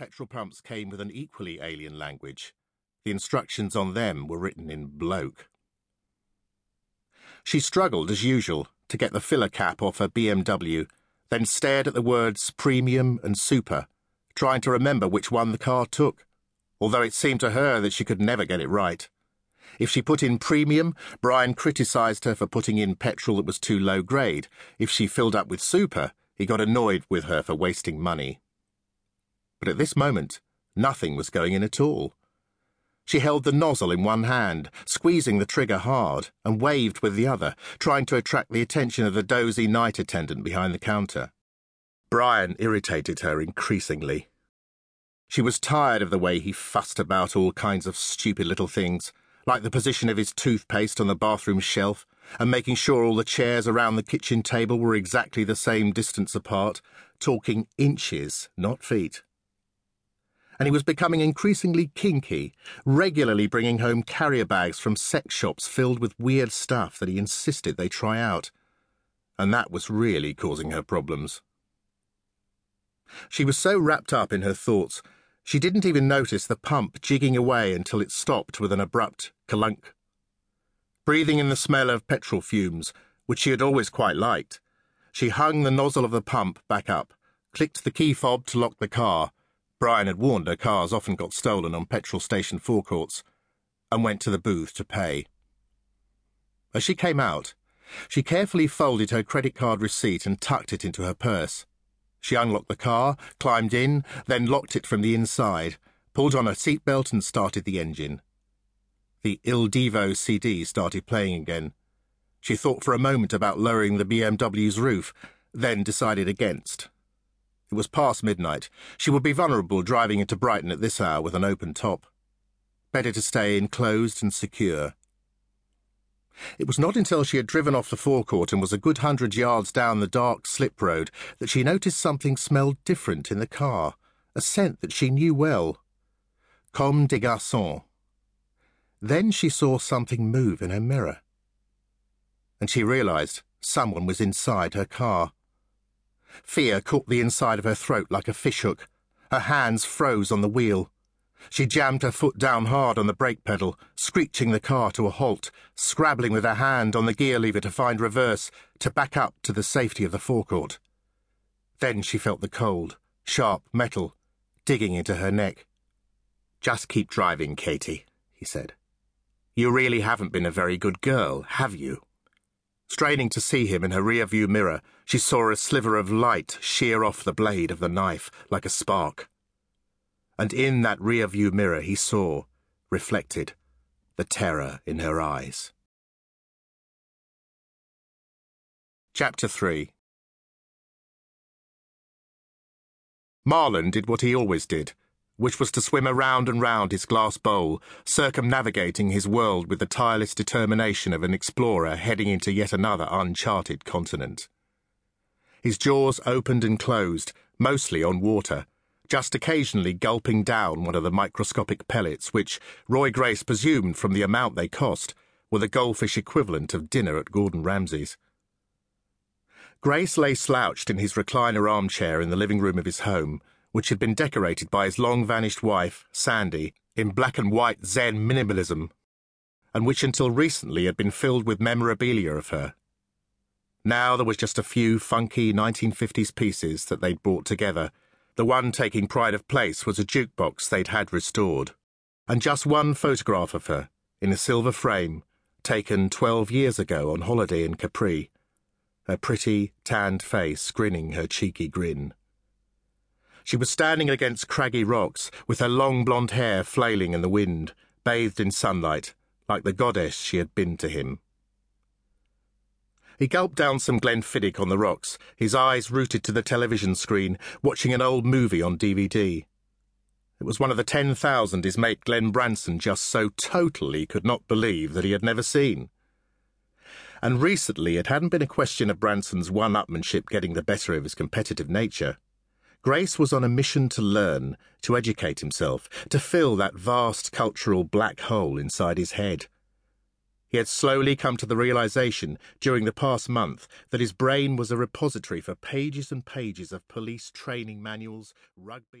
petrol pumps came with an equally alien language. The instructions on them were written in bloke. She struggled, as usual, to get the filler cap off her BMW, then stared at the words premium and super, trying to remember which one the car took, although it seemed to her that she could never get it right. If she put in premium, Brian criticised her for putting in petrol that was too low grade. If she filled up with super, he got annoyed with her for wasting money. But at this moment, nothing was going in at all. She held the nozzle in one hand, squeezing the trigger hard, and waved with the other, trying to attract the attention of the dozy night attendant behind the counter. Brian irritated her increasingly. She was tired of the way he fussed about all kinds of stupid little things, like the position of his toothpaste on the bathroom shelf, and making sure all the chairs around the kitchen table were exactly the same distance apart, talking inches, not feet and he was becoming increasingly kinky, regularly bringing home carrier bags from sex shops filled with weird stuff that he insisted they try out. And that was really causing her problems. She was so wrapped up in her thoughts, she didn't even notice the pump jigging away until it stopped with an abrupt clunk. Breathing in the smell of petrol fumes, which she had always quite liked, she hung the nozzle of the pump back up, clicked the key fob to lock the car, Brian had warned her cars often got stolen on petrol station forecourts, and went to the booth to pay. As she came out, she carefully folded her credit card receipt and tucked it into her purse. She unlocked the car, climbed in, then locked it from the inside, pulled on her seatbelt and started the engine. The Il Divo CD started playing again. She thought for a moment about lowering the BMW's roof, then decided against. It was past midnight. She would be vulnerable driving into Brighton at this hour with an open top. Better to stay enclosed and secure. It was not until she had driven off the forecourt and was a good hundred yards down the dark slip road that she noticed something smelled different in the car, a scent that she knew well. Comme des garçons. Then she saw something move in her mirror. And she realized someone was inside her car. Fear caught the inside of her throat like a fishhook. Her hands froze on the wheel. She jammed her foot down hard on the brake pedal, screeching the car to a halt, scrabbling with her hand on the gear lever to find reverse, to back up to the safety of the forecourt. Then she felt the cold, sharp metal digging into her neck. Just keep driving, Katie, he said. You really haven't been a very good girl, have you? Straining to see him in her rear-view mirror, she saw a sliver of light shear off the blade of the knife like a spark. And in that rear-view mirror he saw, reflected, the terror in her eyes. Chapter 3 Marlon did what he always did which was to swim around and round his glass bowl, circumnavigating his world with the tireless determination of an explorer heading into yet another uncharted continent. His jaws opened and closed, mostly on water, just occasionally gulping down one of the microscopic pellets which, Roy Grace presumed from the amount they cost, were the goldfish equivalent of dinner at Gordon Ramsay's. Grace lay slouched in his recliner armchair in the living room of his home, which had been decorated by his long vanished wife, Sandy, in black and white Zen minimalism, and which until recently had been filled with memorabilia of her. Now there was just a few funky 1950s pieces that they'd brought together. The one taking pride of place was a jukebox they'd had restored, and just one photograph of her, in a silver frame, taken 12 years ago on holiday in Capri, her pretty, tanned face grinning her cheeky grin. She was standing against craggy rocks, with her long blonde hair flailing in the wind, bathed in sunlight, like the goddess she had been to him. He gulped down some Glenfiddich on the rocks, his eyes rooted to the television screen, watching an old movie on DVD. It was one of the ten thousand his mate Glen Branson just so totally could not believe that he had never seen. And recently it hadn't been a question of Branson's one upmanship getting the better of his competitive nature. Grace was on a mission to learn, to educate himself, to fill that vast cultural black hole inside his head. He had slowly come to the realization during the past month that his brain was a repository for pages and pages of police training manuals, rugby.